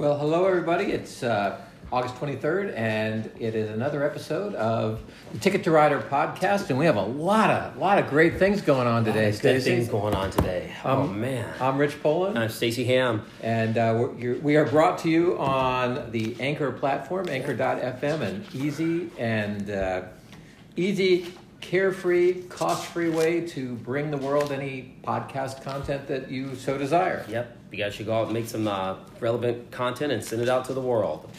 Well, hello everybody. It's uh, August 23rd, and it is another episode of the Ticket to Rider podcast, and we have a lot of lot of great things going on today. Good Stacey. things going on today. oh Um, man. I'm Rich Poland, I'm Stacy Ham. and uh, we're, you're, we are brought to you on the Anchor platform, Anchor.fm, an easy and uh, easy, carefree, cost-free way to bring the world any podcast content that you so desire. Yep. You guys should go out and make some uh, relevant content and send it out to the world.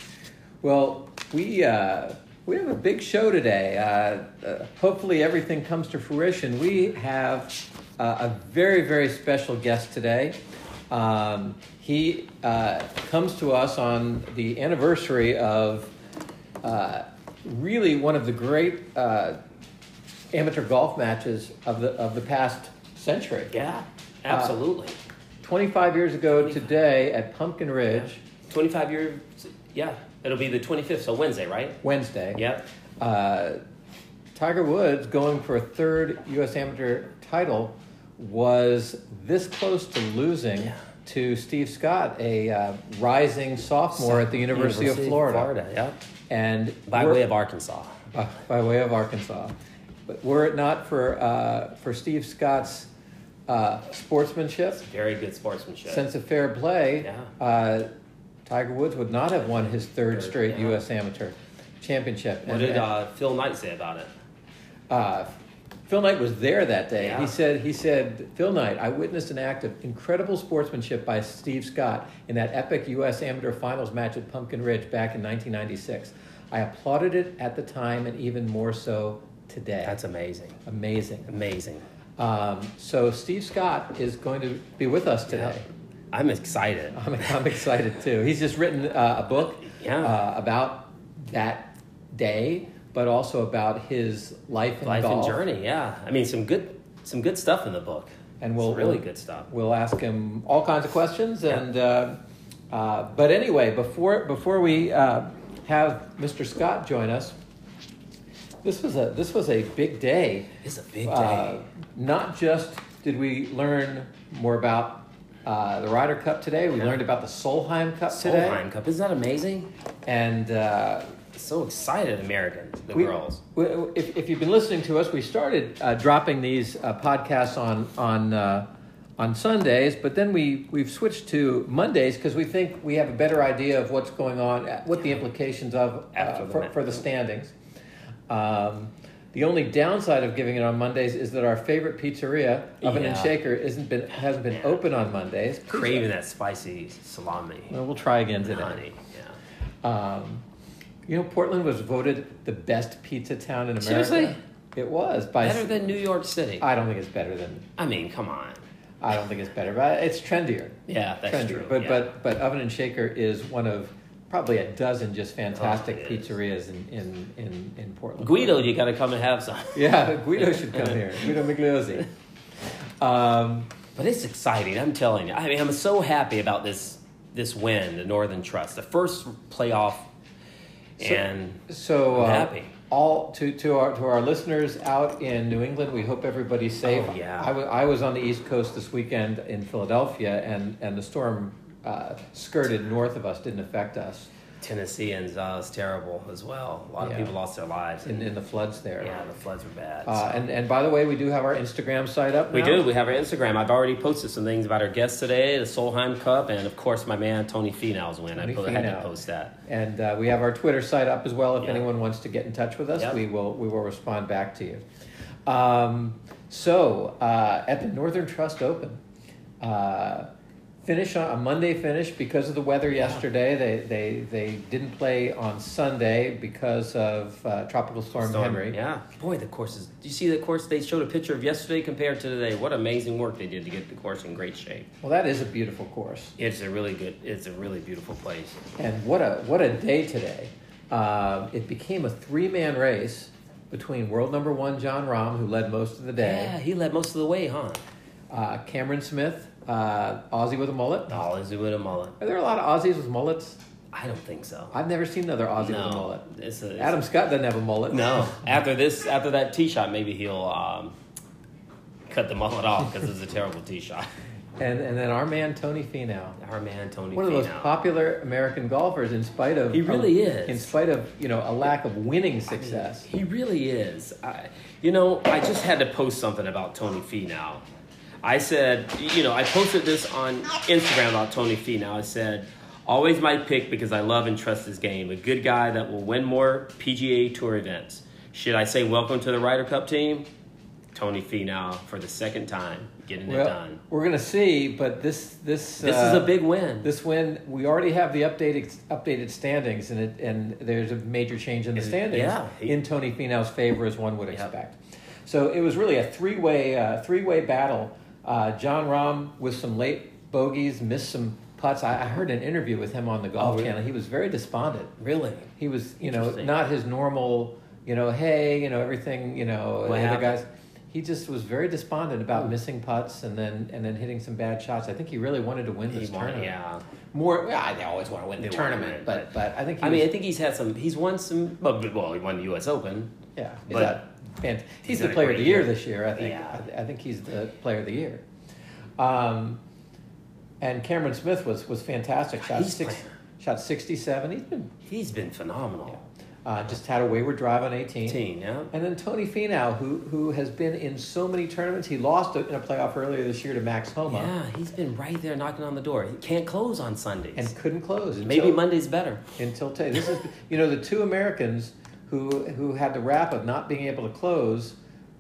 Well, we uh, we have a big show today. Uh, uh, hopefully, everything comes to fruition. We have uh, a very very special guest today. Um, he uh, comes to us on the anniversary of uh, really one of the great uh, amateur golf matches of the of the past century. Yeah. Absolutely. 25 years ago today at Pumpkin Ridge, 25 years. Yeah. It'll be the 25th, so Wednesday, right? Wednesday. Yep. uh, Tiger Woods going for a third U.S. amateur title was this close to losing Yeah. to Steve Scott, a uh, rising sophomore at the University, of Florida, Yep. and By way of Arkansas. uh, by way of Arkansas. But were it not for uh, for Steve Scott's uh, sportsmanship, Very good sportsmanship. sense of fair play, Yeah. uh, Tiger Woods would not have won his third straight yeah. U.S. amateur championship. what And- did uh, Phil Knight say about it? Uh, Phil Knight was there that day. Yeah. He said, "He said, Phil Knight, I witnessed an act of incredible sportsmanship by Steve Scott in that epic U.S. Amateur Finals match at Pumpkin Ridge back in 1996. I applauded it at the time, and even more so today. That's amazing. amazing. Amazing. Um, so Steve Scott is going to be with us today. I'm excited. I'm, I'm excited too. He's just written uh, a book Yeah. uh, about that day, but also about his life and Life golf. and journey. Yeah. I mean, some good, some good stuff in the book. and we'll really we'll- good stuff. We'll ask him all kinds of questions, and uh, uh, but anyway, before before we uh, have Mr. Scott join us, this was a this was a big day. It's a big day. Uh, not just did we learn more about uh, the Ryder Cup today, we Yeah. learned about the Solheim Cup today, Solheim Cup. Isn't that amazing? and. Uh, So excited, Americans, the we- girls. we- if, if you've been listening to us, we started uh, dropping these uh, podcasts on on uh, on Sundays, but then we we've switched to Mondays because we think we have a better idea of what's going on, uh, what the implications of uh, for, for the standings. Um, the only downside of giving it on Mondays is that our favorite pizzeria, Oven and Shaker, isn't been hasn't been open on Mondays. Craving that spicy salami. Well, we'll try again today. Honey. Yeah. Um, you know, Portland was voted the best pizza town in America. Seriously? It was by. Better than New York City. I don't think it's better than. I mean, come on. I don't think it's better, but it's trendier. Yeah, that's trendier. true. But yeah. but but Oven and Shaker is one of probably a dozen just fantastic Oh, pizzerias in, in, in, in Portland. Guido, you got to come and have some. Yeah, Guido should come here. Guido Migliozzi. Um, But it's exciting. I'm telling you. I mean, I'm so happy about this this win, the Northern Trust, the first playoff, So- and so uh, happy. all to, to our to our listeners out in New England, we hope everybody's safe. Oh, yeah. I wa- I was on the East Coast this weekend in Philadelphia, and and the storm uh, skirted north of us, didn't affect us Tennesseans, uh, it's terrible as well. A lot Yeah. of people lost their lives. in, in the floods there. yeah, the floods were bad. Uh, and and by the way, we do have our Instagram site up. We do. We have our Instagram. I've already posted some things about our guests today, the Solheim Cup, and of course my man Tony Finau's win. Tony I po- had to post that. And uh, we have our Twitter site up as well. If Yeah. anyone wants to get in touch with us, Yep. we will we will respond back to you. Um, so uh, at the Northern Trust Open, uh, finish on a Monday finish because of the weather yesterday. They they they didn't play on Sunday because of uh, Tropical Storm, Storm, Henri. Yeah. Boy, the courses. Do you see the course they showed a picture of yesterday compared to today? What amazing work they did to get the course in great shape. Well, that is a beautiful course. It's a really good. It's a really beautiful place. And what a what a day today! Um, it became a three man race between world number one Jon Rahm, who led most of the day. Yeah, he led most of the way, huh? uh, Cameron Smith, uh, Aussie with a mullet. Is it with a mullet? Are there a lot of Aussies with mullets? I don't think so. I've never seen another Aussie with a mullet. it's a, it's Adam Scott doesn't have a mullet. No, after this, after that tee shot, maybe he'll um, cut the mullet off because it's a terrible tee shot. and and then our man Tony Finau. Our man Tony. One of the most popular American golfers, in spite of He really of- is. in spite of you know a lack of winning success. He really is. I, you know, I just had to post something about Tony Finau. I said, you know, I posted this on Instagram about Tony Finau. I said, always my pick because I love and trust his game. A good guy that will win more PGA Tour events. Should I say welcome to the Ryder Cup team? Tony Finau for the second time getting it Well, done. we're gonna see, but this this This uh, is a big win. This win, we already have the updated updated standings, and it and there's a major change in the standings yeah, in Tony Finau's favor, as one would Yep. expect. So it was really a three way uh, three way battle. Uh, Jon Rahm with some late bogeys, missed some putts. I, I heard an interview with him on the Golf Oh, really? Channel. He was very despondent. really? He was, you know, not his normal, you know, hey, you know, everything, you know, What the other guys. He just was very despondent about Hmm. missing putts and then and then hitting some bad shots. I think he really wanted to win He this won, tournament. yeah. More, yeah, they always want to win the tournament, win, but but I think he I was, mean, I think he's had some. He's won some. Well he won the U.S. Open. Yeah, he's, but- that, and he's, he's the player of the year year. this year. I think. Yeah. I, I think he's the player of the year. Um, and Cameron Smith was was fantastic. Shot He's six, shot sixty seven. He's been He's been phenomenal. uh, just had a wayward drive on eighteen. Team, yeah. And then Tony Finau, who who has been in so many tournaments, he lost in a playoff earlier this year to Max Homa Yeah, he's been right there knocking on the door. He can't close on Sundays. and couldn't close. Until, Maybe Monday's better. until today. This is you know the two Americans who who had the rap of not being able to close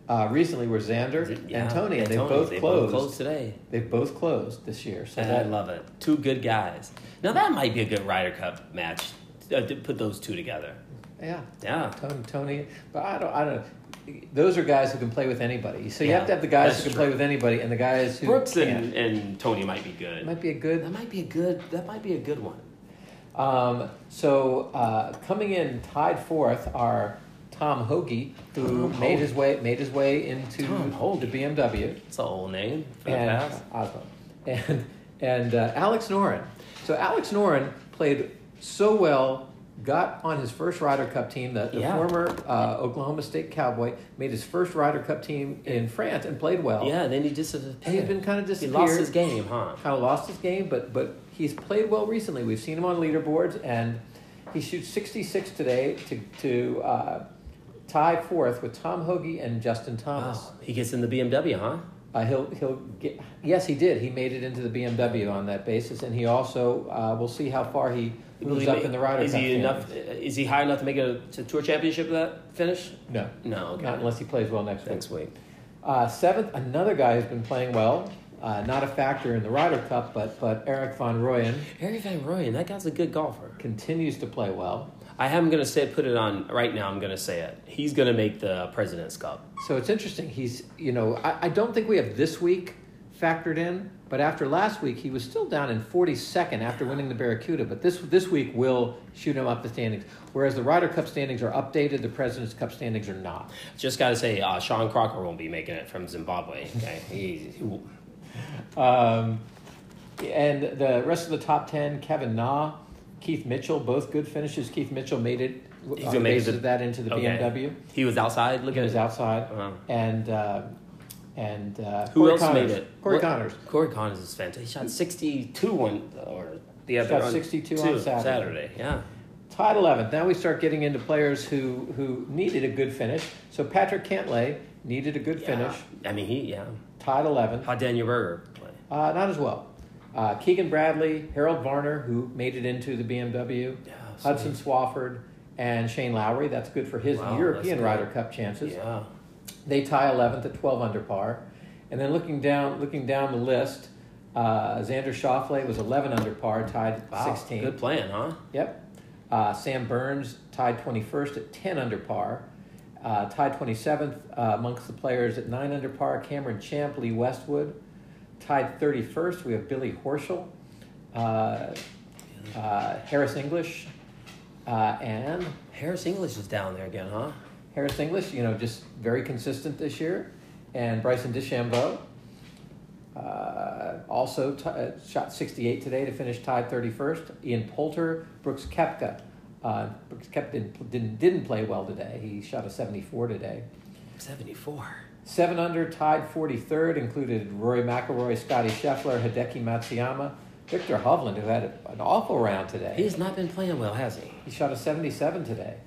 uh, recently were Xander Yeah, and Tony, and they both They closed. closed today. They've both closed this year. So I love it. Two good guys. Now that might be a good Ryder Cup match. Uh, to put those two together. yeah, Yeah. Tony, Tony. But I don't I don't. Those are guys who can play with anybody. So you Yeah, have to have the guys who can true. play with anybody, and the guys who Brooks and, and Tony might be good. might be a good That might be a good. That might be a good one. Um, so uh, coming in tied fourth are Tom Hoge, who Tom made Hoge. his way made his way into Tom Hoge. the BMW, It's an old name and and and uh, Alex Noren. So Alex Noren played so well. Got on his first Ryder Cup team. The, the Yeah. former uh, Oklahoma State Cowboy made his first Ryder Cup team in France and played well. Yeah, and then he just and he's been kind of he lost his game, huh? kind of lost his game, but but he's played well recently. We've seen him on leaderboards, and he shoots 66 today to to uh, tie fourth with Tom Hoge and Justin Thomas. Wow. He gets in the BMW, huh? Uh, he'll he'll get yes, he did. He made it into the BMW on that basis, and he also uh, we'll see how far he moves he up make- in the Ryder is Cup. he standings. enough? Is he high enough to make a to tour championship that finish? No, No, okay. not unless he plays well next week. next week. Uh, seventh, another guy who's been playing well. Uh, not a factor in the Ryder Cup, but but Erik Van Rooyen Erik Van Rooyen, that guy's a good golfer. continues to play well. I am gonna say put it on right now. I'm gonna say it. He's gonna make the President's Cup. So it's interesting. He's, you know, I, I don't think we have this week factored in, but after last week, he was still down in 42nd after winning the Barracuda. But this this week will shoot him up the standings. Whereas the Ryder Cup standings are updated, the President's Cup standings are not. Just gotta say, uh, Sean Crocker won't be making it from Zimbabwe. Okay, he, he, Um, and the rest of the top 10, Kevin Na, Keith Mitchell, both good finishes. Keith Mitchell made it, He's on the it basis of that into the okay. BMW. he was outside He looking was outside. Uh-huh. And, uh, and uh, Who Corey else Conners. made it? Corey What- Conners. Corey Conners is fantastic. He shot 62 one or the other Shot on 62 on Saturday. Saturday. Yeah. Tied 11th. Now we start getting into players who, who needed a good finish. So Patrick Cantlay needed a good finish. I mean, he yeah. Tied 11th. How Daniel Berger play? Uh, not as well. Uh, Keegan Bradley, Harold Varner, who made it into the BMW, Yeah, Hudson Swafford, and Shane Lowry. That's good for his Wow, European Ryder. Cup chances. Yeah. They tie 11th at 12 under par. And then looking down, looking down the list, uh, Xander Schauffele was 11 under par, tied Wow. 16. Good plan, huh? Yep. Uh, Sam Burns tied 21st at 10 under par. Uh, tied 27th uh, amongst the players at 9 under par. Cameron Champ, Lee Westwood. Tied 31st, we have Billy Horschel, uh, uh, Harris English, uh, and Harris English is down there again, huh? Harris English, you know, just very consistent this year. And Bryson DeChambeau, uh, also t- shot 68 today to finish tied 31st. Ian Poulter, Brooks Koepka. Uh, didn't, didn't, didn't play well today. He shot a 74 today. 74. Seven under, tied 43rd, included Rory McIlroy, Scotty Scheffler, Hideki Matsuyama, Viktor Hovland, who had an awful round today. He's not been playing well, has he? He shot a 77 today.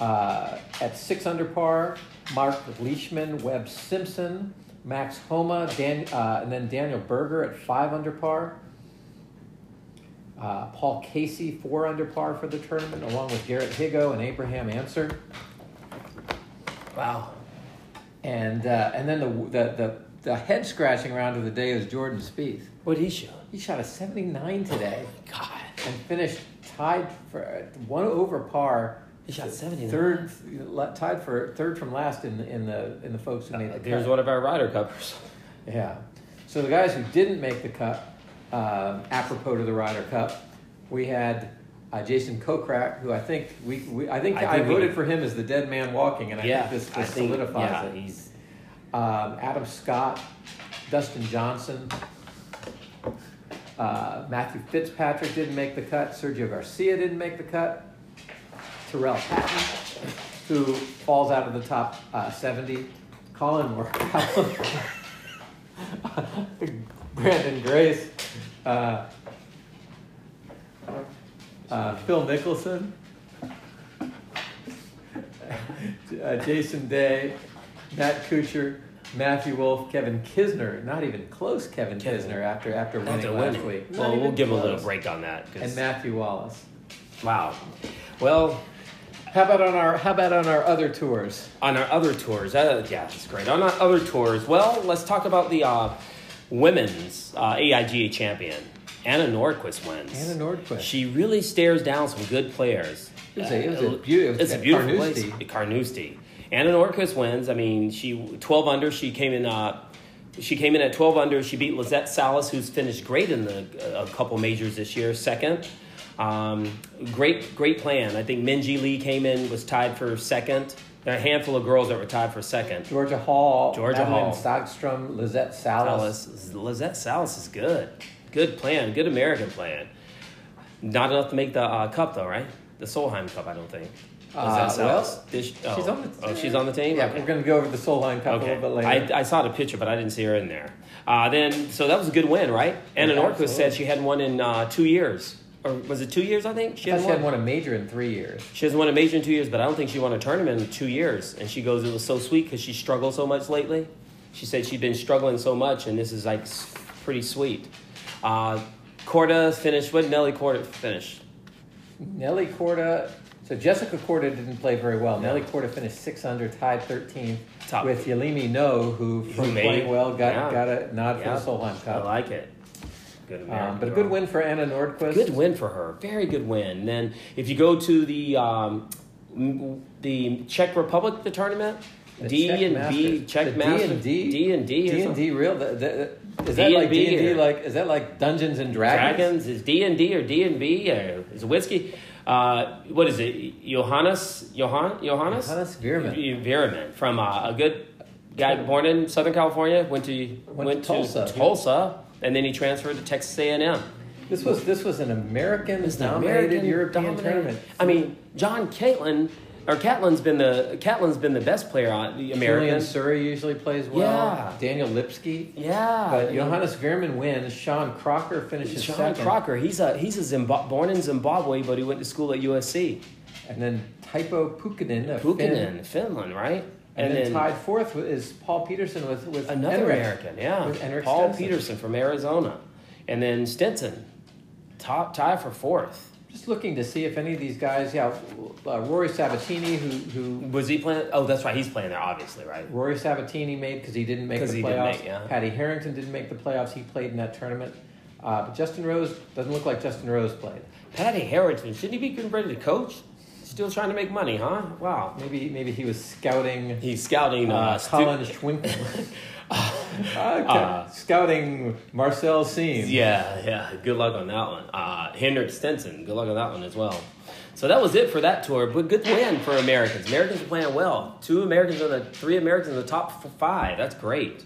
Uh, at six under par, Marc Leishman, Webb Simpson, Max Homa, Dan, uh, and then Daniel Berger at five under par. Uh, Paul Casey, four under par for the tournament, along with Garrett Higgo and Abraham Ancer. Wow. And uh, and then the, the the the head scratching round of the day is Jordan Spieth. What did he shoot? He shot a 79 today God. and finished tied for one over par. He shot 79. Third, tied for third from last in the in the in the folks who made the There's cut. one of our Ryder Cuppers. Yeah. So the guys who didn't make the cut, um, apropos to the Ryder Cup, we had uh, Jason Kokrak, who I think we, we I think I, I think we voted can- for him as the dead man walking, and I yeah, think this, this think, solidifies yeah, it. he's Um, Adam Scott, Dustin Johnson, uh, Matthew Fitzpatrick didn't make the cut. Sergio Garcia didn't make the cut. Tyrrell Hatton, who falls out of the top uh, 70. Colin Morales, Branden Grace, uh, uh, Phil Nicholson, uh, Jason Day, Matt Kuchar, Matthew Wolff, Kevin Kisner. Not even close, Kevin, Kevin. Kisner after after winning after last week. Well, we'll give him a little break on that. 'cause- And Matthew Wallace. wow. Well, How about on our How about on our other tours? on our other tours, uh, yeah, that's great. On our other tours, well, let's talk about the uh, women's uh, AIGA champion. Anna Nordqvist wins. Anna Nordqvist. She really stares down some good players. It was a- it was a Uh, beau- it was it's a beautiful Carnoustie. place. Carnoustie. Anna Nordqvist wins. I mean, she 12 under. She came in. Uh, she came in at 12 under. She beat Lizette Salas, who's finished great in the a couple majors this year, second. Um, great, great plan. I think Minjee Lee came in, was tied for second. There are a handful of girls that were tied for second. Georgia Hall, Georgia Madeline Hall. Stockstrom, Lizette Salas. Salas, Lizette Salas is good. Good plan. Good American plan. Not enough to make the uh, cup though, right? The Solheim Cup, I don't think. Uh, Salas. well, she- she's oh. on the team. Oh, she's on the team. Yeah, Okay. we're going to go over the Solheim Cup a little bit later. I, I saw the picture, but I didn't see her in there. Uh, then, so that was a good win, right? Anna Yeah, Nordqvist said she hadn't won in uh, two years, or was it two years? I think she I hadn't she hadn't won. a major in three years. She hasn't won a major in two years, but I don't think she won a tournament in two years. And she goes, it was so sweet because she struggled so much lately. She said she'd been struggling so much, and this is like pretty sweet. Uh, Korda finished. What did Nelly Korda finish? Nelly Korda. So Jessica Korda didn't play very well. Nelly Korda finished six under, tied 13th Top. with Yealimi Noh, who from made- playing well got yeah. got a nod Yeah. for the Solheim Cup. I like it. Good American Um, but a girl. good win for Anna Nordqvist. Good win for her. Very good win. And then if you go to the um, the Czech Republic, the tournament, The D Czech and B, Czech The D Master, and D? D and D, D and. D real. The, the, is that D&D like D and D? or- Like is that like Dungeons and Dragons? Dragons is D and D or D and B or is it whiskey? Uh, what is it? Johannes Johann Johannes Johannes Veerman. Veerman from uh, a good guy born in Southern California. Went to Went to Tulsa. Tulsa, and then he transferred to Texas A and M. This was this was an American the dominated American European dominated- tournament. I mean, John Catlin or Catlin's been the Catlin's been the best player on the Julian American. Suri usually plays well. Yeah. Daniel Lipsky. Yeah, But Johannes Veerman wins. Sean Crocker finishes Sean second. Crocker. He's a he's a born in Zimbabwe, but he went to school at USC. And then Tapio Pulkkanen. Finn. Pukinen, Finland, right? And, then, tied fourth is Paul Peterson with, with another Enrich. American, yeah, Paul Stenson. Peterson from Arizona, and then Stenson, top tie for fourth. Just looking to see if any of these guys, yeah, uh, Rory Sabatini, who, who Was he playing? Oh, that's right, he's playing there, obviously, right? Rory Sabatini made because he didn't make the he playoffs. didn't make, yeah. Paddy Harrington didn't make the playoffs. He played in that tournament. Uh, but Justin Rose doesn't look like Justin Rose played. Paddy Harrington, shouldn't he be getting ready to coach? Still trying to make money, huh? Wow. Maybe maybe he was scouting He's scouting uh, uh, stu- Colin Schwinkel. okay. Uh, scouting Marcel Siem. Yeah, yeah. Good luck on that one. Uh, Henrik Stenson. Good luck on that one as well. So that was it for that tour. But good win for Americans. Americans are playing well. Two Americans in the three Americans in the top five. That's great.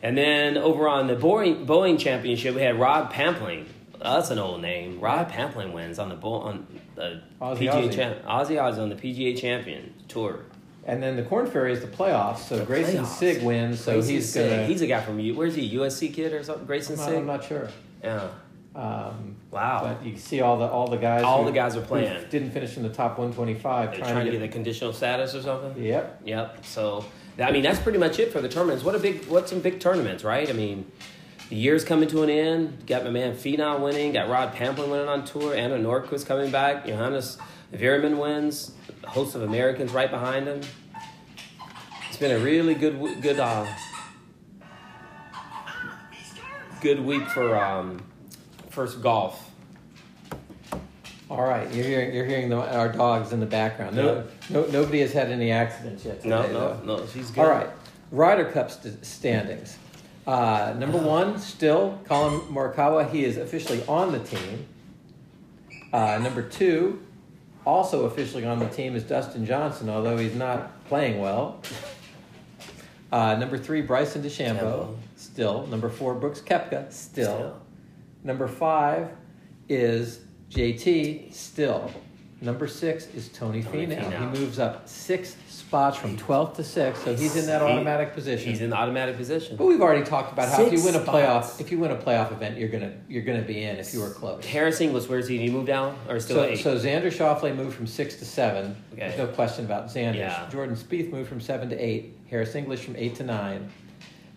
And then over on the Boeing, Boeing Championship, we had Rod Pampling. That's an old name. Rod Pampling wins on the Bo- on the Aussie, PGA Aussie. champ. Aussie on the PGA Champion Tour. And then the Korn Ferry is the playoffs. So The Greyson playoffs. Sigg wins. So Greyson he's Sigg. gonna. He's a guy from U. Where's he? USC kid or something? Greyson Sigg. I'm not sure. Yeah. Um, Wow. But you can see all the all the guys. All who- the guys are who playing. Didn't finish in the top 125. They're trying, to get the conditional status or something. Yep. Yep. So, I mean, that's pretty much it for the tournaments. What a big, what some big tournaments, right? I mean, the year's coming to an end. Got my man Finau winning. Got Rod Pampling winning on tour. Anna Nordqvist coming back. Johannes Veerman wins. A host of Americans right behind him. It's been a really good, good, uh, good week for um, first golf. All right, you're hearing, you're hearing the, our dogs in the background. No, no, nobody has had any accidents yet. Today, No, though. no, no. She's good. All right, Ryder Cup st- standings. Uh, number one, still Collin Morikawa. He is officially on the team. Uh, number two, also officially on the team, is Dustin Johnson, although he's not playing well. Uh, number three, Bryson DeChambeau, still. Number four, Brooks Koepka, still. Still. Number five is JT, still. Number six is Tony, Tony Finau. Finau. He moves up six spots from 12th to 6th, so he's in that automatic position. He's in the automatic position. but we've already talked about how if you win a playoff, spots. if you win a playoff event, you're gonna you're gonna be in if you were close. Harris English, where's he? Did he move down or still So, eight? so Xander Schauffele moved from six to seven. Okay. There's no question about Xander. Yeah. Jordan Spieth moved from seven to eight. Harris English from eight to nine.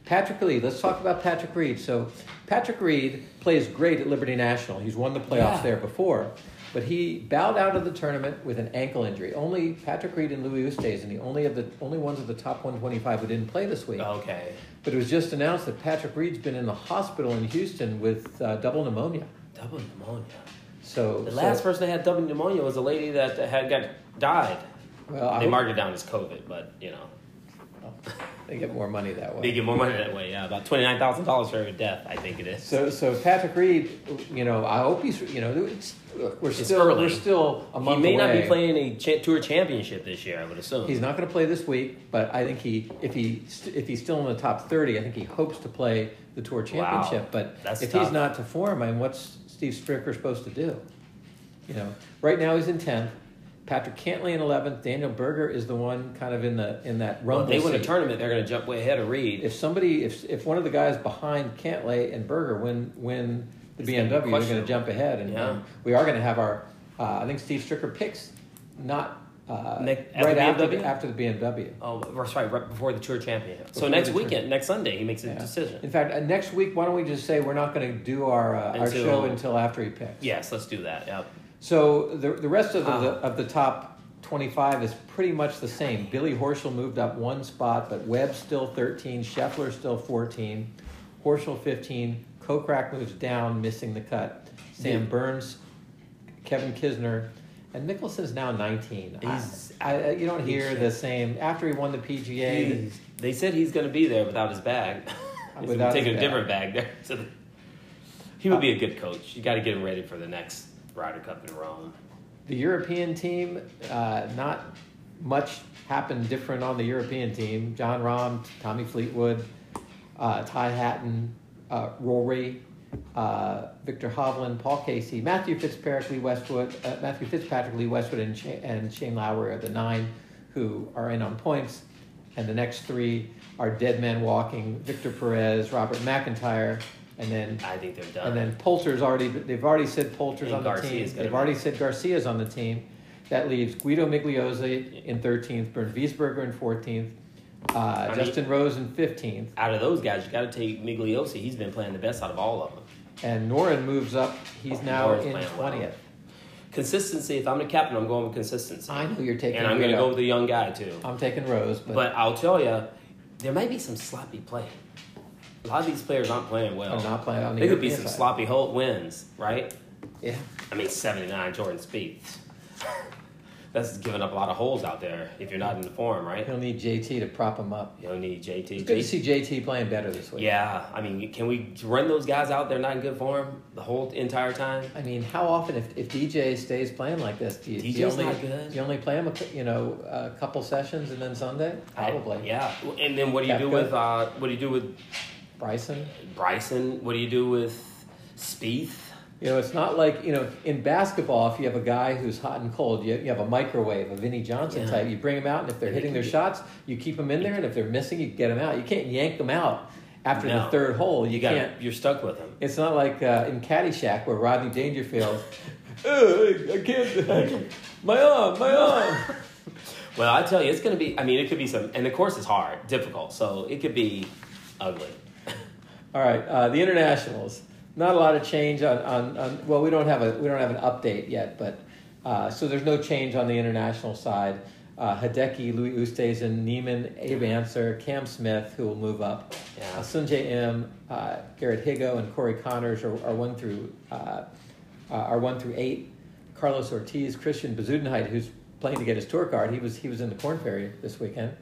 Patrick Reed. Let's talk about Patrick Reed. So Patrick Reed plays great at Liberty National. He's won the playoffs Yeah. there before, but he bowed out of the tournament with an ankle injury. Only Patrick Reed and Louis Oosthuizen, the only of the only ones of the top 125 who didn't play this week. okay. But it was just announced that Patrick Reed's been in the hospital in Houston with uh, double pneumonia. Double pneumonia. So The so- last person that had double pneumonia was a lady that had got died. well, they hope- marked it down as COVID, but you know they get more money that way. they get more money that way. Yeah, about twenty nine thousand dollars for every death, I think it is. So, so Patrick Reed, you know, I hope he's, you know, it's, look, we're It's still, early. we're still a month. he may not be playing a cha- tour championship this year. I would assume. He's not going to play this week, but I think he, if he, if he's still in the top thirty, I think he hopes to play the tour championship. But That's if tough. he's not to form, I mean, what's Steve Stricker supposed to do? You know, right now he's in tenth. Patrick Cantlay in eleventh. Daniel Berger is the one kind of in the in that well, rumble. if they win a tournament, they're going to jump way ahead of Reed. if somebody if if one of the guys behind Cantlay and Berger win win the It's BMW, they're going to jump ahead, and, Yeah. and we are going to have our. Uh, I think Steve Stricker picks not uh, Next- right after the, after the BMW. oh, sorry, right, before the tour championship. So next the tour. weekend, next Sunday, he makes a Yeah. decision. In fact, uh, next week, why don't we just say we're not going to do our uh, our show until after he picks? Yes, let's do that. Yep. So the the rest of the, Ah. of the top. 25 is pretty much the same. Billy Horschel moved up one spot, but Webb still 13, Scheffler still 14, Horschel 15, Kokrak moves down, missing the cut. Sam Yeah. Burns, Kevin Kisner, and Nicholson's now 19. He's- I, I- you don't hear the same. After he won the PGA, they said he's going to be there without his bag. he's Without taking a different bag there. So he would be a good coach. You got to get him ready for the next Ryder Cup in Rome. the European team, uh, not much happened different on the European team. Jon Rahm, Tommy Fleetwood, uh, Ty Hatton, uh, Rory, uh, Viktor Hovland, Paul Casey, Matthew Fitzpatrick, Lee Westwood, uh, Matthew Fitzpatrick, Lee Westwood, and, Sha- and Shane Lowry are the nine who are in on points, and the next three are dead men walking: Victor Perez, Robert McIntyre, and then I think they're done. and then Poulter's already, they've already said Poulter's And on the Garcia's team. gonna They've be- already said Garcia's on the team. That leaves Guido Migliozzi in 13th, Bernd Wiesberger in 14th, uh, mean- Justin Rose in 15th, out of those guys, you got to take Migliozzi. He's been playing the best out of all of them. and Noren moves up. He's now Noren's in playing well. 20th. Consistency. If I'm the captain, I'm going with consistency. I know you're taking and I'm going to Guido. go with the young guy too. I'm taking Rose, but, But I'll tell you, there might be some sloppy play. A lot of these players aren't playing well. I'm not playing on the There could be some side. sloppy hole wins, right? Yeah. I mean, 79 Jordan Spieth. That's giving up a lot of holes out there if you're not in the form, right? He'll need JT to prop him up. You don't need JT. It's good to see JT playing better this week. Yeah, I mean, can we run those guys out there not in good form the whole entire time? I mean, how often, if, if DJ stays playing like this, do you, do you DJ's only, not good. Do you only play him, a, you know, a couple sessions and then Sunday? Probably. I- yeah, and then what do you do with uh, what do you do with Bryson? Bryson? What do you do with Spieth? You know, it's not like you know in basketball. If you have a guy who's hot and cold, you, you have a microwave, a Vinnie Johnson Yeah. type. You bring them out, and if they're And hitting their get- shots, you keep them in there, and if they're missing, you get them out. You can't yank them out after the third hole. You, You got can't. you're stuck with him. It's not like uh, in Caddyshack where Rodney Dangerfield. "Oh, I can't. My arm, my arm. Well, I tell you, it's going to be. I mean, it could be some, and the course is hard, difficult, so it could be ugly. All right, uh, the internationals. Not a lot of change on, on, on. Well, we don't have a we don't have an update yet, but uh, so there's no change on the international side. Uh, Hideki, Louis Oosthuizen, Niemann, Abe Ancer, Cam Smith, who will move up. Yeah. Uh, Sungjae Im, uh, Garrett Higgo, and Corey Conners are, are one through uh, uh, are one through eight. Carlos Ortiz, Christiaan Bezuidenhout, who's playing to get his tour card. He was he was in the Korn Ferry this weekend.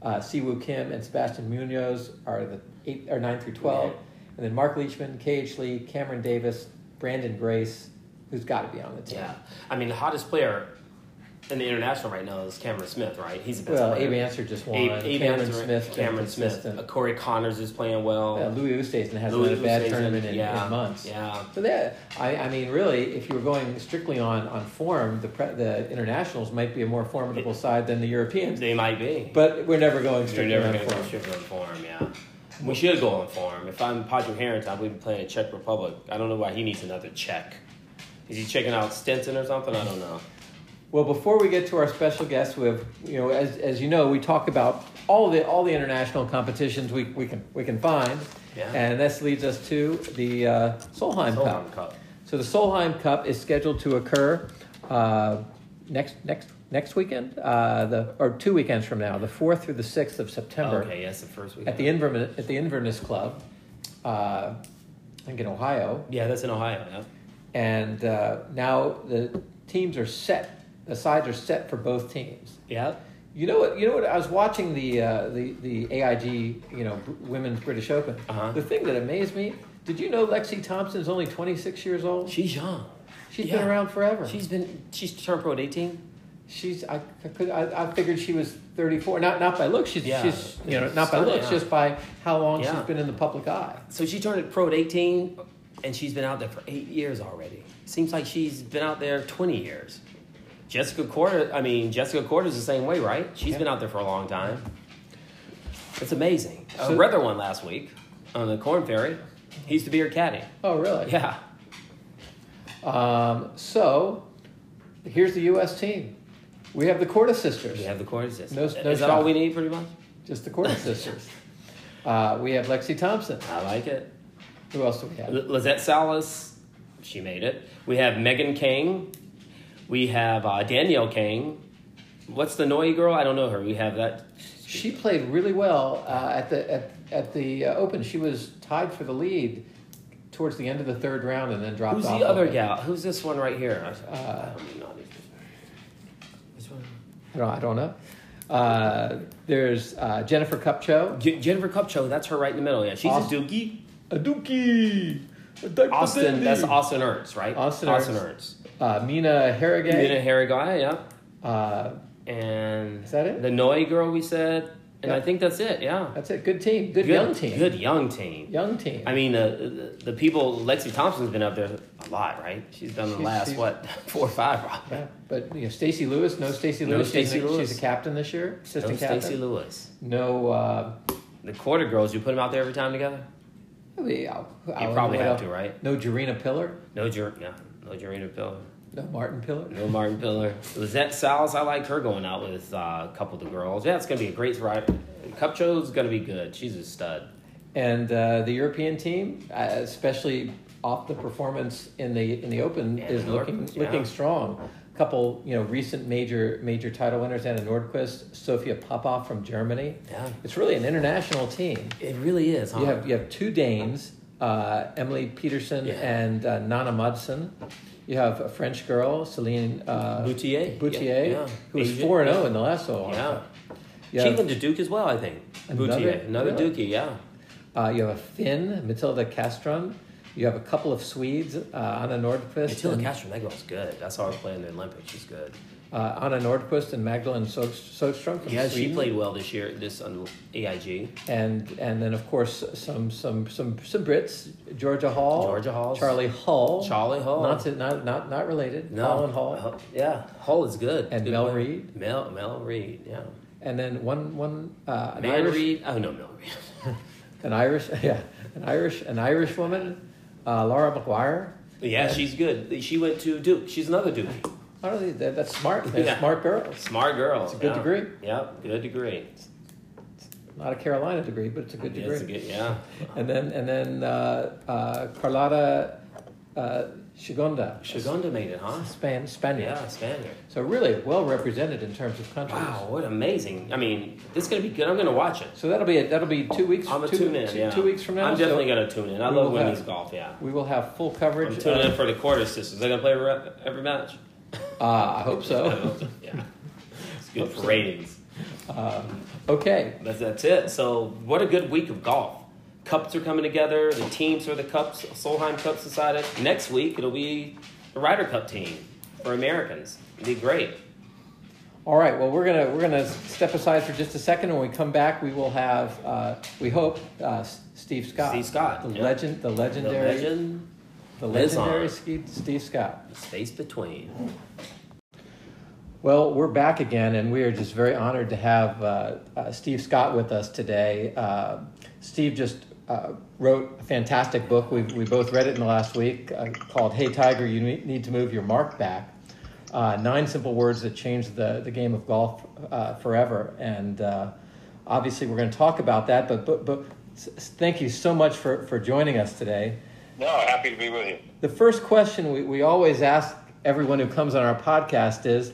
Uh, Siwoo Kim and Sebastian Munoz are the eight or nine through twelve, Yeah. and then Marc Leishman, KH Lee, Cameron Davis, Branden Grace, who's got to be on the team. Yeah, I mean, the hottest player in the international right now is Cameron Smith, right? He's the best Well, player. Abe Ancer just won. Abe, Abe Cameron Ancer- Smith, Cameron Smith. Uh, Corey Conners is playing well. Uh, Louis Oosthuizen hasn't Louis had a bad Oosthuizen, tournament in, yeah, in months. Yeah, So that I, I mean, really, if you were going strictly on, on form, the pre, the internationals might be a more formidable side than the Europeans. they might be. But we're never going You're strictly never on going form. strictly on form, yeah. We should go on form. If I'm Patrick Harrington, we'd be playing Czech Republic. I don't know why he needs another check. Is he checking out Stenson or something? I don't know. Well, before we get to our special guest, we have you know, as, as you know, we talk about all the all the international competitions we, we can we can find, Yeah. and this leads us to the uh, Solheim Cup. Cup. So the Solheim Cup is scheduled to occur uh, next next next weekend, uh, the or two weekends from now, the fourth through the sixth of September, Okay, yes, the first week. at the Inverness at the Inverness Club, uh, I think in Ohio, yeah, that's in Ohio. Yeah. and uh, now the teams are set. The sides are set for both teams. Yeah. You know what? You know what? I was watching the uh, the the AIG, you know, Women's British Open. Uh-huh. The thing that amazed me. Did you know Lexi Thompson's only 26 years old? She's young. She's yeah. been around forever. She's been she's turned pro at 18. She's I, I could I, I figured she was 34. Not not by looks. She's Yeah. she's you know not by looks, yeah. just by how long Yeah. she's been in the public eye. So she turned pro at 18, and she's been out there for eight years already. Seems like she's been out there 20 years. Jessica Korda, I mean Jessica Korda's the same way, right? She's Yeah. been out there for a long time. It's amazing. Uh, So- Rether won last week on the Korn Ferry. He used to be her caddy. Oh really? Yeah. Um, so here's the U.S. team. We have the Korda sisters. We have the Korda sisters. No- no Is that shot. all we need, pretty much? Just the Korda sisters. Uh, we have Lexi Thompson. I like it. Who else do we have? L- Lizette Salas, she made it. We have Megan King. We have uh, Danielle King. What's the Noi girl? I don't know her. We have that. She played really well uh, at the at, at the uh, Open. She was tied for the lead towards the end of the third round and then dropped Who's off. the other gal? Who's this one right here? Uh, I'm not even- Which one? I don't, know. Uh, there's uh, Jennifer Kupcho. J- Jennifer Kupcho, that's her right in the middle. Yeah, she's Aust- a dookie. Aduki. Austin, that's Austin Ernst, right? Austin Austin Ernst. Uh, Mina Harigae. Mina Harigae, yeah. Uh, And Is that it? The Noi girl we said, and Yeah. I think that's it. Yeah. that's it. Good team. Good, young team. Good young team. Young team. I mean, uh, the, the people, Lexi Thompson's been up there a lot, right? She's done the She's- last, she's- what, four or five, probably. yeah. But you know, Stacy Lewis. No Stacy No Lewis. Stacey she's, a, Lewis. she's a captain this year. No Assistant captain. Stacy Lewis. No. Uh, The Korda girls, you put them out there every time together? I'll- I'll- You probably have to, right? No Gerina Piller. No, Jer- yeah, no Gerina Piller. No Martin Piller. No Martin Piller. Lizette Sal's, I like her going out with uh, a couple of the girls. Yeah, it's going to be a great ride. Kupcho's going to be good. She's a stud. And uh, the European team, uh, especially off the performance in the in the Open, Yeah, is the looking yeah. looking strong. A couple, you know, recent major major title winners: Anna Nordqvist, Sophia Popov from Germany. Yeah. It's really an international team. It really is, huh? You have you have two Danes, uh, Emily Pedersen Yeah. and uh, Nanna Madsen. You have a French girl, Celine uh, Boutier. Boutier, Yeah, yeah. who was four and zero in the last Solheim Yeah. You She went to Duke as well, I think. Another- Boutier. Another really? Dookie, yeah. Uh, you have a Finn, Matilda Castren. You have a couple of Swedes, uh, Anna Nordqvist. Matilda and, Castro, that girl's good. That's how I play in the Olympics. She's good. Uh, Anna Nordqvist and Magdalene from Yeah, Sweden. she played well this year. This on AIG. and and then of course some some some some Brits, Georgia Hall, Georgia Hall. Charlie Hull, Charlie Hull. not to, not not not related, No, Colin Hull- Yeah, Hull is good. And Good Mel player. Reed. Mel Mel Reed. Yeah. and then one one uh, an Man Irish Reed. Oh no, Mel Reed. an Irish yeah an Irish an Irish woman, uh, Laura Maguire. yeah, she's good. She went to Duke. She's another Duke. I don't know, that, that's smart. They're Yeah. smart girls. Smart girl. It's a good yeah. degree. Yep, good degree. Not a Carolina degree, but it's a good degree. It's a good, yeah. And then and then uh, uh, Carlota uh, Ciganda, Ciganda made it, huh? Span Spaniard. Yeah, Spaniard. So really well represented in terms of countries. Wow, what amazing! I mean, this is gonna be good. I'm gonna watch it. So that'll be a, that'll be two weeks. I'm a two, tune in. two- Yeah, two weeks from now. I'm so definitely gonna tune in. I love women's have- golf. Yeah, We will have full coverage. I'm tuning in for the Korda sisters. They're gonna play every, every match. Uh, I hope so. yeah, it's good Hope for so. ratings. Um, okay. That's that's it. So what a good week of golf. Cups are coming together. The teams for the cups, Solheim Cups decided. Next week it'll be the Ryder Cup team for Americans. It'll be great. All right. Well, we're gonna we're gonna step aside for just a second. When we come back, we will have uh, we hope uh, Steve Scott, Steve Scott, the yeah. legend, the The legendary, legend, the legendary on. Steve, Steve Scott. the space between. Well, we're back again, and we are just very honored to have uh, uh, Steve Scott with us today. Uh, Steve just uh, wrote a fantastic book. We, we both read it in the last week uh, called Hey Tiger, You Need to Move Your Mark Back. Uh, nine simple words that changed the, the game of golf uh, forever. And uh, obviously, we're going to talk about that, but, but, but thank you so much for, for joining us today. No, happy to be with you. The first question we, we always ask everyone who comes on our podcast is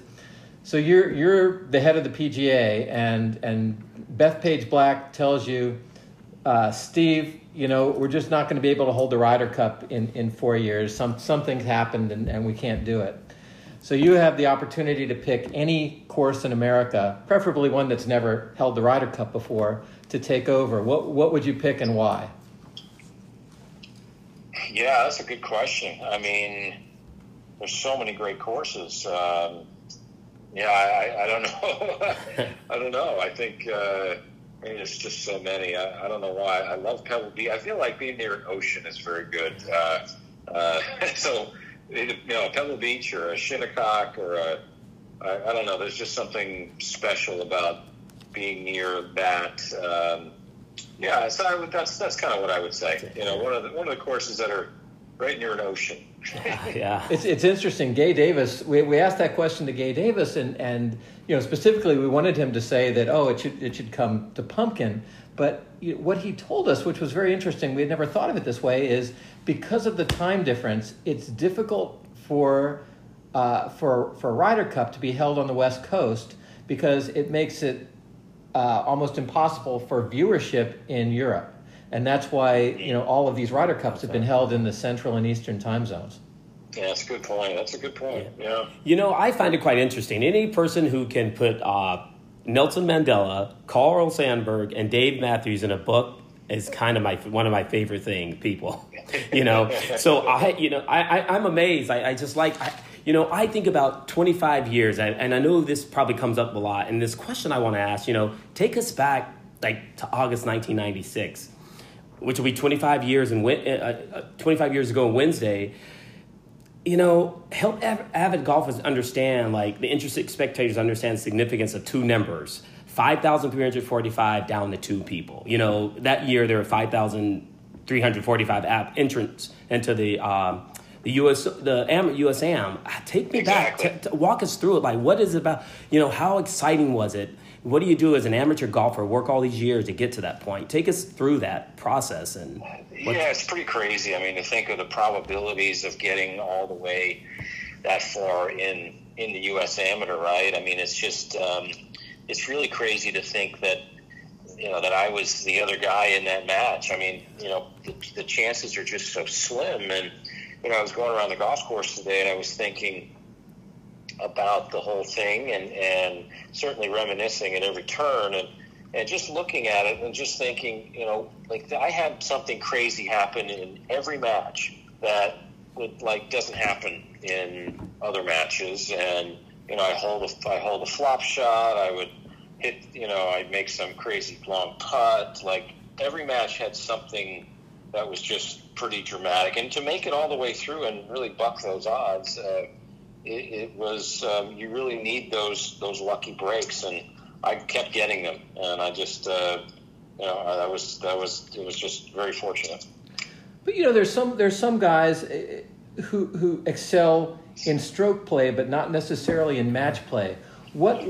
so you're you're the head of the PGA and and Bethpage Black tells you uh, Steve you know we're just not going to be able to hold the Ryder Cup in, in four years. Some something's happened and, and we can't do it. So you have the opportunity to pick any course in America preferably one that's never held the Ryder Cup before to take over. What what would you pick and why Yeah, that's a good question. I mean, there's so many great courses. Um, yeah, I, I, don't know. I don't know. I think uh, I mean, there's just so many. I, I don't know why. I love Pebble Beach. I feel like being near an ocean is very good. Uh, uh, so, you know, Pebble Beach or a Shinnecock or a I, I don't know. There's just something special about being near that. Um, yeah, so I would, that's that's kind of what I would say. You know, one of the one of the courses that are right near an ocean. yeah. It's, it's interesting. Gay Davis, we, we asked that question to Gay Davis, and, and you know specifically we wanted him to say that oh it should it should come to Pumpkin, but you what he told us, which was very interesting, we had never thought of it this way, is because of the time difference, it's difficult for uh, for for Ryder Cup to be held on the West Coast because it makes it uh, almost impossible for viewership in Europe. And that's why you know all of these Ryder Cups have been held in the Central and Eastern time zones. Yeah, that's a good point. That's a good point. Yeah. You know, I find it quite interesting. Any person who can put uh, Nelson Mandela, Carl Sandburg, and Dave Matthews in a book is kind of my one of my favorite thing. People, you know. so I, you know, I, I I'm amazed. I, I just like. I, you know, I think about 25 years, and, and I know this probably comes up a lot. And this question I want to ask, you know, take us back like to August 1996, which will be 25 years and uh, uh, 25 years ago on Wednesday you know, help av- avid golfers understand, like the interested spectators understand the significance of two numbers 5,345 down to two people. You know, that year there were 5,345 app entrants into the. Um, the US, the Am, USAM. Take me Exactly. back. T- t- walk us through it. Like, what is it about? You know, how exciting was it? What do you do as an amateur golfer? Work all these years to get to that point. Take us through that process and. Yeah, it's pretty crazy. I mean, to think of the probabilities of getting all the way that far in in the U.S. Amateur, right? I mean, it's just um, it's really crazy to think that you know that I was the other guy in that match. I mean, you know, the, the chances are just so slim. And you know, I was going around the golf course today, and I was thinking about the whole thing, and and certainly reminiscing at every turn, and and just looking at it, and just thinking, you know, like I had something crazy happen in every match that would like doesn't happen in other matches, and you know, I hold a, I hold a flop shot. I would hit, you know, I'd make some crazy long putt. Like every match had something that was just pretty dramatic, and to make it all the way through and really buck those odds, uh, it, it was um, you really need those those lucky breaks, and I kept getting them, and I just. Uh, you know, that was that was it was just very fortunate. But you know, there's some there's some guys eh, who who excel in stroke play, but not necessarily in match play. What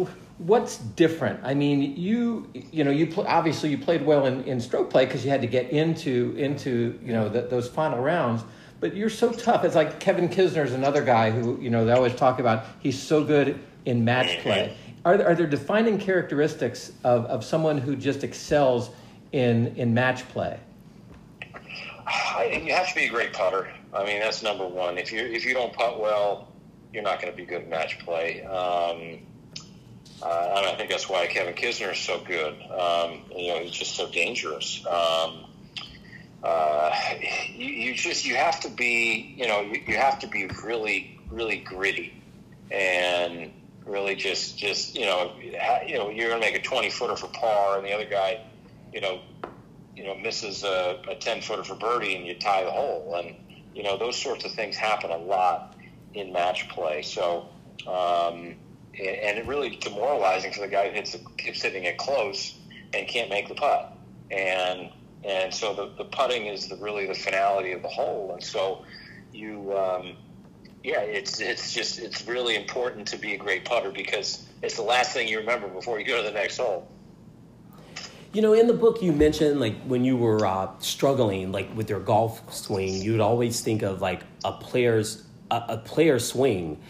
what's different? I mean, you you know you pl- obviously you played well in, in stroke play because you had to get into into you know the, those final rounds. But you're so tough. It's like Kevin Kisner is another guy who you know they always talk about. He's so good in match play. Are there, are there defining characteristics of, of someone who just excels in in match play? You have to be a great putter. I mean, that's number one. If you if you don't putt well, you're not going to be good at match play. Um, uh, and I think that's why Kevin Kisner is so good. Um, you know, he's just so dangerous. Um, uh, you, you, just you have to be you know you, you have to be really really gritty and really just just you know you know you're to make a 20 footer for par and the other guy you know you know misses a, a 10 footer for birdie and you tie the hole and you know those sorts of things happen a lot in match play so um, and it really demoralizing for the guy who hits keeps hitting it close and can't make the putt. And and so the, the putting is the, really the finality of the hole and so you um, yeah it's it's just it's really important to be a great putter because it's the last thing you remember before you go to the next hole. You know, in the book, you mentioned like when you were uh, struggling, like with your golf swing, you would always think of like a player's a, a player's swing.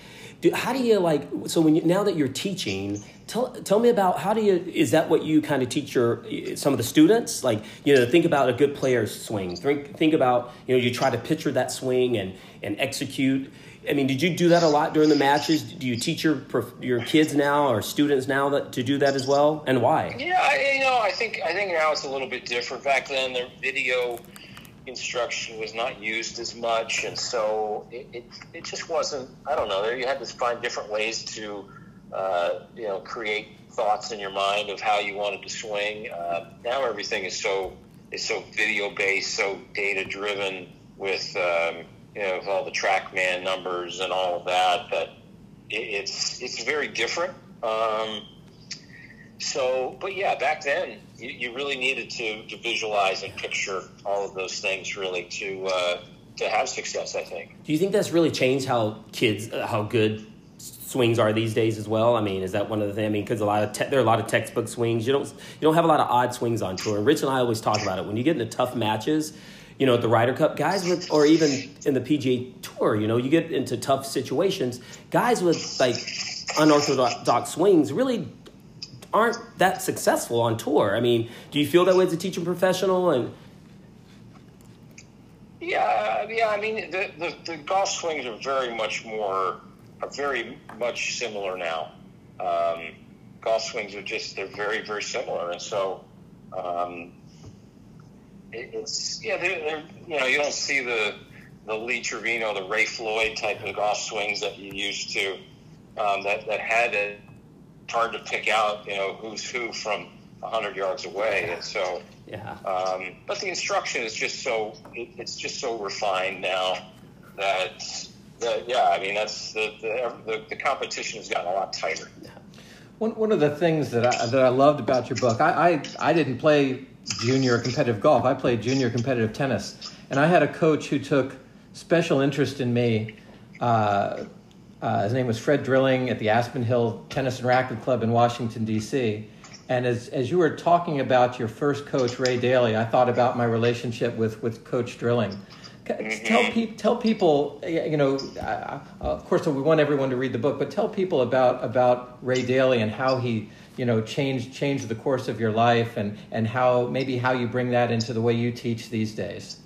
Do, how do you like? So when you, now that you're teaching, tell tell me about how do you? Is that what you kind of teach your eh, some of the students? Like you know, think about a good player's swing. Think think about you know, you try to picture that swing and and execute I mean, did you do that a lot during the matches? Do you teach your your kids now or students now that to do that as well, and why? Yeah, I, you know, I think I think now it's a little bit different. Back then, the video instruction was not used as much, and so it, it, it just wasn't. I don't know. You had to find different ways to, uh, you know, create thoughts in your mind of how you wanted to swing. Uh, now everything is so is so video based, so data driven with. Um, you know, with all the TrackMan numbers and all of that, that it, it's it's very different. Um, so, but yeah, back then you, you really needed to, to, visualize and picture all of those things really to uh, to have success. I think. Do you think that's really changed how kids, uh, how good swings are these days as well? I mean, is that one of the things? I mean, because a lot of te- there are a lot of textbook swings. You don't you don't have a lot of odd swings on tour. Rich and I always talk about it when you get into tough matches you know, at the Ryder Cup, guys with, or even in the PGA Tour, you know, you get into tough situations. Guys with like unorthodox swings really aren't that successful on tour. I mean, do you feel that way as a teaching professional? And yeah, yeah. I mean, the, the, the golf swings are very much more, are very much similar now. Um, golf swings are just they're very very similar, and so um, it's yeah, they're, they're, you know, you don't see the the Lee Trevino, the Ray Floyd type of golf swings that you used to. Um, that that had it hard to pick out, you know, who's who from hundred yards away, and so yeah. Um, but the instruction is just so it, it's just so refined now that that yeah, I mean that's the the, the, the competition has gotten a lot tighter. One, one of the things that I, that I loved about your book, I, I, I didn't play junior competitive golf. I played junior competitive tennis, and I had a coach who took special interest in me. Uh, uh, his name was Fred Drilling at the Aspen Hill Tennis and Racket Club in Washington D.C. And as as you were talking about your first coach, Ray Daly, I thought about my relationship with with Coach Drilling. Tell, pe- tell people, you know, uh, of course, we want everyone to read the book, but tell people about about Ray Daly and how he you know changed, change the course of your life and and how maybe how you bring that into the way you teach these days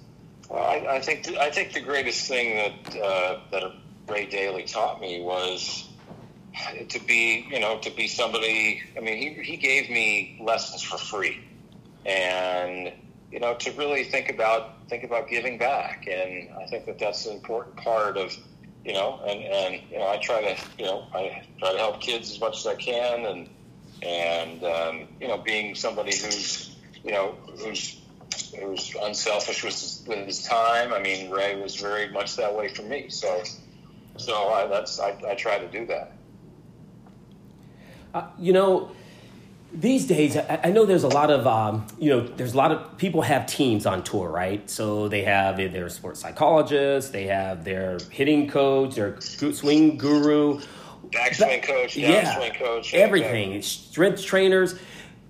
well i, I think th- i think the greatest thing that uh, that ray daly taught me was to be you know to be somebody i mean he, he gave me lessons for free and you know to really think about think about giving back and i think that that's an important part of you know, and and you know, I try to you know I try to help kids as much as I can, and and um, you know, being somebody who's you know who's who's unselfish with his, with his time. I mean, Ray was very much that way for me. So so I, that's I, I try to do that. Uh, you know, these days, I, I, know there's a lot of, um, you know, there's a lot of people have teams on tour, right? So they have their sports psychologist, they have their hitting coach, their swing guru, backswing coach, yeah, swing coach, everything, yeah. strength trainers.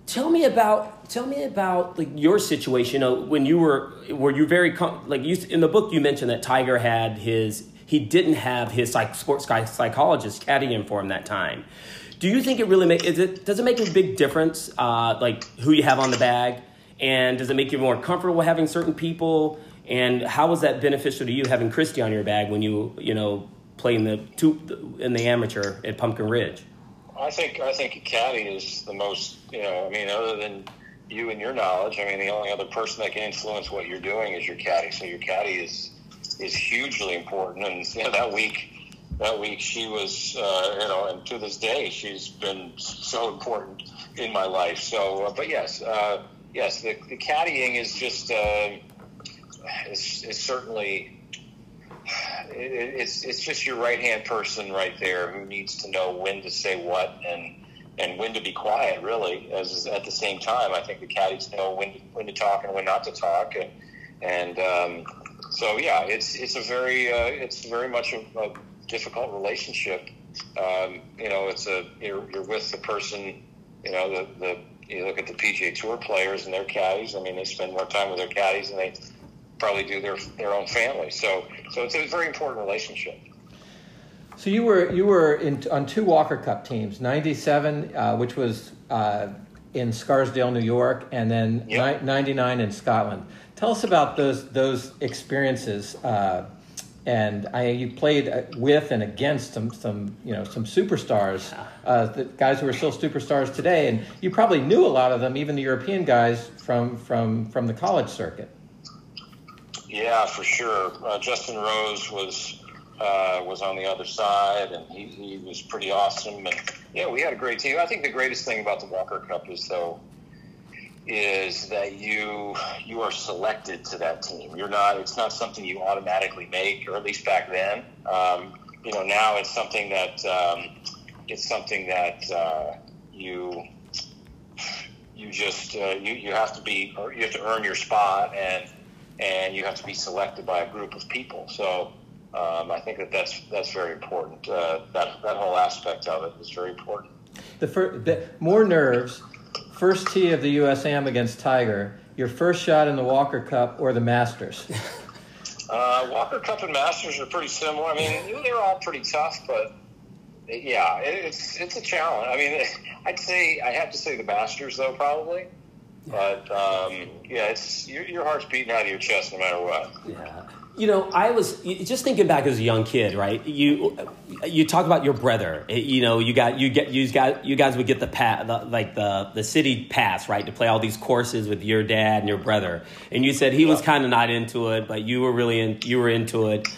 Tell me about tell me about like your situation. You know, when you were were you very like you in the book you mentioned that Tiger had his he didn't have his psych, sports guy psychologist caddying for him that time. Do you think it really make is it does it make a big difference uh, like who you have on the bag and does it make you more comfortable having certain people and how was that beneficial to you having Christy on your bag when you you know playing the two in the amateur at Pumpkin Ridge? I think I think a caddy is the most you know I mean other than you and your knowledge I mean the only other person that can influence what you're doing is your caddy so your caddy is is hugely important and you know, that week that week she was, uh, you know, and to this day she's been so important in my life. So, uh, but yes, uh, yes, the, the caddying is just, uh, it's, it's certainly, it, it's it's just your right hand person right there who needs to know when to say what and and when to be quiet. Really, as at the same time, I think the caddies know when to, when to talk and when not to talk, and and um, so yeah, it's it's a very uh, it's very much a, a difficult relationship. Um, you know, it's a you're, you're with the person. You know, the the you look at the PGA Tour players and their caddies. I mean, they spend more time with their caddies than they probably do their their own family. So so it's a very important relationship. So you were you were in, on two Walker Cup teams, '97, uh, which was uh, in Scarsdale, New York, and then yep. '99 in Scotland. Tell us about those those experiences. Uh, and I you played uh, with and against some some you know some superstars, uh, the guys who are still superstars today, and you probably knew a lot of them, even the European guys from from from the college circuit. Yeah, for sure. Uh, Justin Rose was uh, was on the other side, and he, he was pretty awesome. And yeah, we had a great team. I think the greatest thing about the Walker Cup is though is that you you are selected to that team. You're not. It's not something you automatically make, or at least back then. Um, you know, now it's something that um, it's something that uh, you you just uh, you you have to be you have to earn your spot and and you have to be selected by a group of people. So. Um, I think that that's that's very important. Uh, that that whole aspect of it is very important. The, fir- the more nerves first tee of the USAM against Tiger, your first shot in the Walker Cup or the Masters? Uh, Walker Cup and Masters are pretty similar. I mean, they're all pretty tough, but yeah, it's it's a challenge. I mean, I'd say I have to say the Masters though, probably. But um, yeah, it's your, your heart's beating out of your chest no matter what. Yeah. You know, I was just thinking back as a young kid, right? You you talk about your brother. You know, you got you get you got you guys would get the pat the, like the the city pass, right, to play all these courses with your dad and your brother. And you said he yeah. was kind of not into it, but you were really in, you were into it.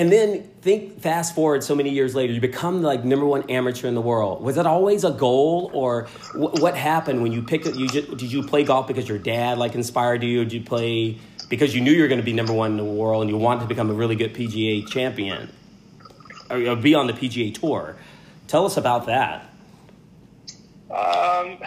And then think fast forward so many years later, you become like number one amateur in the world. Was that always a goal, or what happened when you picked? You just, did you play golf because your dad like inspired you? Or did you play because you knew you were going to be number one in the world and you wanted to become a really good PGA champion or be on the PGA Tour. Tell us about that. Um,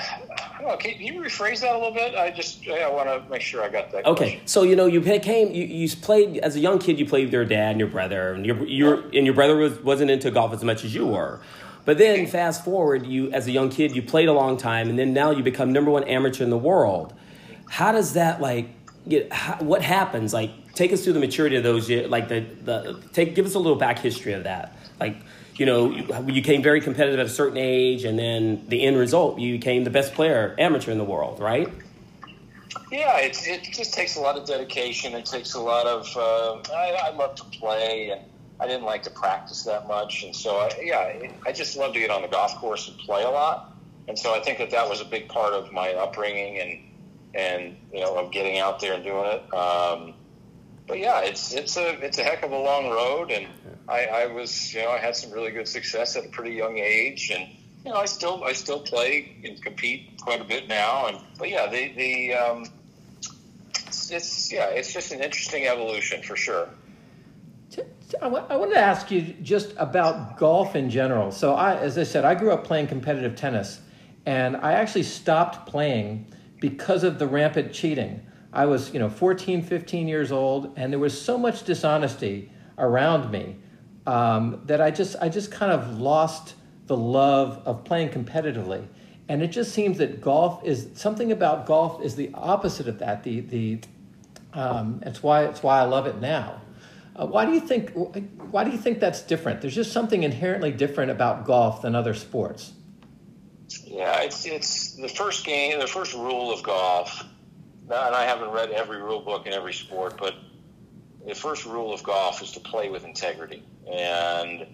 know, can you rephrase that a little bit? I just I want to make sure I got that. Okay, question. so you know you came you, you played as a young kid. You played with your dad and your brother, and your your and your brother was wasn't into golf as much as you were. But then fast forward, you as a young kid, you played a long time, and then now you become number one amateur in the world. How does that like get how, what happens like take us through the maturity of those years like the, the take give us a little back history of that like you know you, became very competitive at a certain age and then the end result you became the best player amateur in the world right yeah it's, it just takes a lot of dedication it takes a lot of uh, I, I love to play and i didn't like to practice that much and so I, yeah i just love to get on the golf course and play a lot and so i think that that was a big part of my upbringing and and you know of getting out there and doing it. Um, but yeah, it's it's a it's a heck of a long road, and I, I was you know I had some really good success at a pretty young age, and you know I still I still play and compete quite a bit now, and but yeah, the the um, it's, it's yeah it's just an interesting evolution for sure. I wanted to ask you just about golf in general. So, I, as I said, I grew up playing competitive tennis, and I actually stopped playing because of the rampant cheating. I was, you know, 14, 15 years old, and there was so much dishonesty around me um, that I just, I just kind of lost the love of playing competitively. And it just seems that golf is something about golf is the opposite of that. The, the, um, it's why, it's why I love it now. Uh, why do you think, why do you think that's different? There's just something inherently different about golf than other sports. Yeah, it's, it's the first game, the first rule of golf and I haven't read every rule book in every sport, but the first rule of golf is to play with integrity. And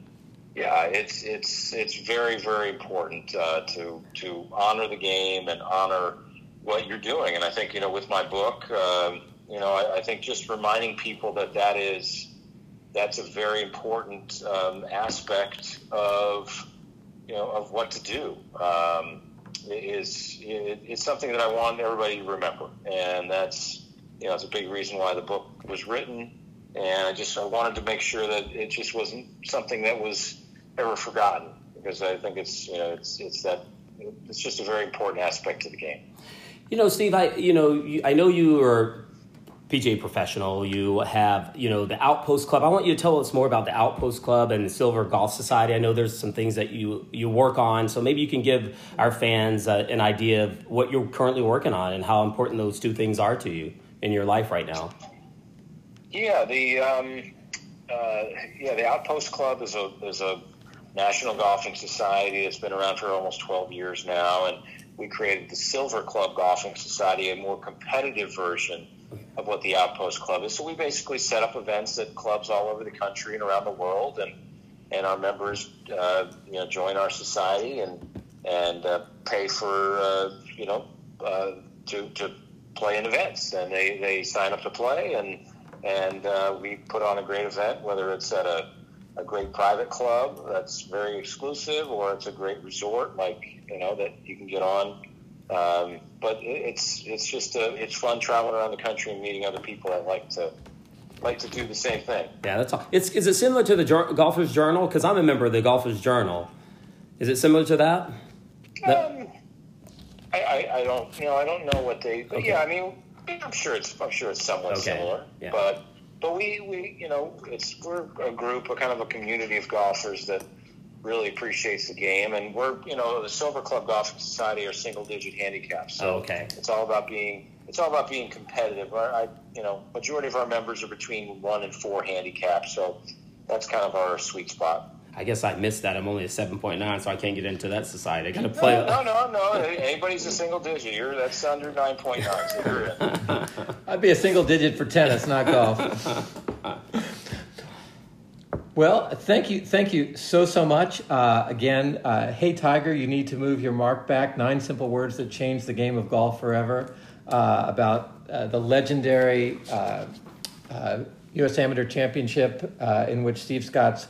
yeah, it's it's it's very very important uh, to to honor the game and honor what you're doing. And I think you know with my book, um, you know, I, I, think just reminding people that that is that's a very important um, aspect of you know of what to do. Um, is it's something that I want everybody to remember, and that's you know it's a big reason why the book was written. And I just I wanted to make sure that it just wasn't something that was ever forgotten because I think it's you know it's it's that it's just a very important aspect to the game. You know, Steve, I you know I know you are PGA professional. You have, you know, the Outpost Club. I want you to tell us more about the Outpost Club and the Silver Golf Society. I know there's some things that you you work on, so maybe you can give our fans uh, an idea of what you're currently working on and how important those two things are to you in your life right now. Yeah, the um, uh, yeah the Outpost Club is a is a national golfing society that's been around for almost 12 years now, and we created the Silver Club Golfing Society, a more competitive version of what the Outpost Club is. So we basically set up events at clubs all over the country and around the world, and and our members, uh, you know, join our society and and uh, pay for uh, you know uh, to to play in events, and they they sign up to play, and and uh, we put on a great event, whether it's at a a great private club that's very exclusive, or it's a great resort like you know that you can get on um, but it's it's just a, it's fun traveling around the country and meeting other people that like to like to do the same thing. Yeah, that's all. It's is it similar to the Golfers Journal? Because I'm a member of the Golfers Journal. Is it similar to that? Um, I, I, I, don't you know I don't know what they. But okay. yeah, I mean I'm sure it's I'm sure it's somewhat okay. similar. Yeah. But but we we you know it's we're a group, a kind of a community of golfers that really appreciates the game, and we're you know the Silver Club Golf Society are single digit handicaps. So oh, okay, it's all about being it's all about being competitive. Our, I, you know, majority of our members are between one and four handicaps, so that's kind of our sweet spot. I guess I missed that. I'm only a seven point nine, so I can't get into that society. I got to play. No, no, no, no. Anybody's a single digit. You're that's under nine point nine. So I'd be a single digit for tennis, not golf. Well, thank you, thank you so so much. Uh, again, uh, hey Tiger, you need to move your mark back. Nine simple words that changed the game of golf forever. Uh, about uh, the legendary U.S. Uh, uh, Amateur Championship in which Steve Scott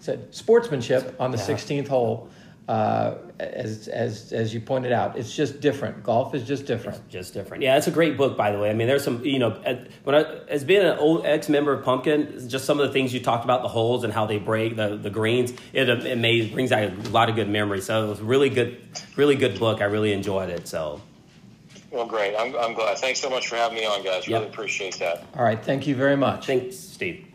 said sportsmanship on the 16th hole uh, as as as you pointed out, it's just different. Golf is just different. It's just different. Yeah, it's a great book, by the way. I mean, there's some, you know, when I, as being an old ex member of Pumpkin, just some of the things you talked about, the holes and how they break the the greens, it it may, brings out a lot of good memories. So it was really good, really good book. I really enjoyed it. So. Well, great. I'm, I'm glad. Thanks so much for having me on, guys. Really yep. appreciate that. All right. Thank you very much. Thanks, Steve.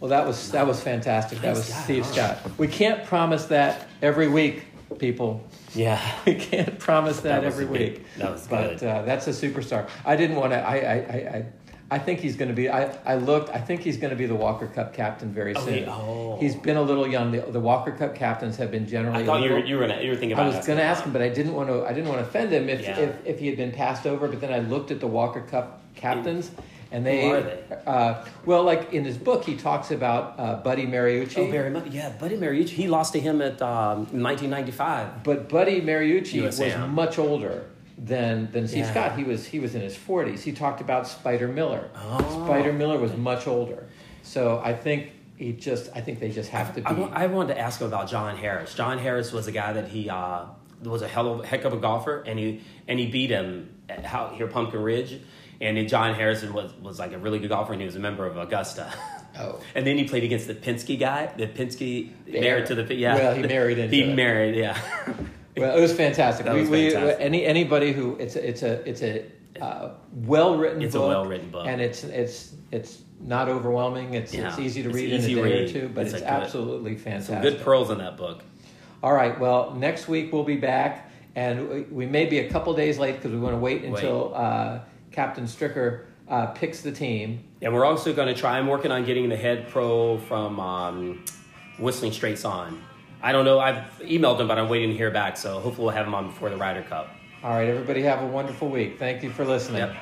Well, that was that was fantastic. That was Steve Scott. We can't promise that every week, people. Yeah, we can't promise that, that every week. That was but, good. uh, that's a superstar. I didn't want to. I, I, I, I think he's going to be. I, I looked. I think he's going to be the Walker Cup captain very oh, soon. He, oh. He's been a little young. The, the, Walker Cup captains have been generally. I thought you were, you were gonna, you were thinking about. I was going to ask him, but I didn't want to. I didn't want to offend him if, yeah. if if he had been passed over. But then I looked at the Walker Cup captains. And they, Who are they? Uh, well, like in his book, he talks about uh, Buddy Marucci. Oh, very much. Yeah, Buddy Marucci. He lost to him at um, 1995. But Buddy Marucci was much older than than Steve Yeah. Scott. He was he was in his forties. He talked about Spider Miller. Oh. Spider Miller was much older. So I think he just I think they just have to be. I, I wanted to ask him about John Harris. John Harris was a guy that he uh, was a hell of, heck of a golfer, and he and he beat him at how, here Pumpkin Ridge. And then John Harrison was was like a really good golfer, and he was a member of Augusta. Oh. and then he played against the Penske guy. The Penske married to the yeah. Well, he married into he it. married yeah. Well, it was fantastic. That we, was we fantastic. any anybody who it's a, it's a it's a uh, well written. It's a well-written book. and it's it's it's not overwhelming. It's it's easy to It's read easy in a day read. or two, but It's it's, good- absolutely fantastic. Some good pearls in that book. All right. Well, next week we'll be back, and we, we may be a couple days late because we want to wait until Uh, Captain Stricker uh, picks the team. And we're also going to try. I'm working on getting the head pro from um, Whistling Straits on. I don't know. I've emailed him, but I'm waiting to hear back. So hopefully we'll have him on before the Ryder Cup. All right. Everybody have a wonderful week. Thank you for listening. Yep.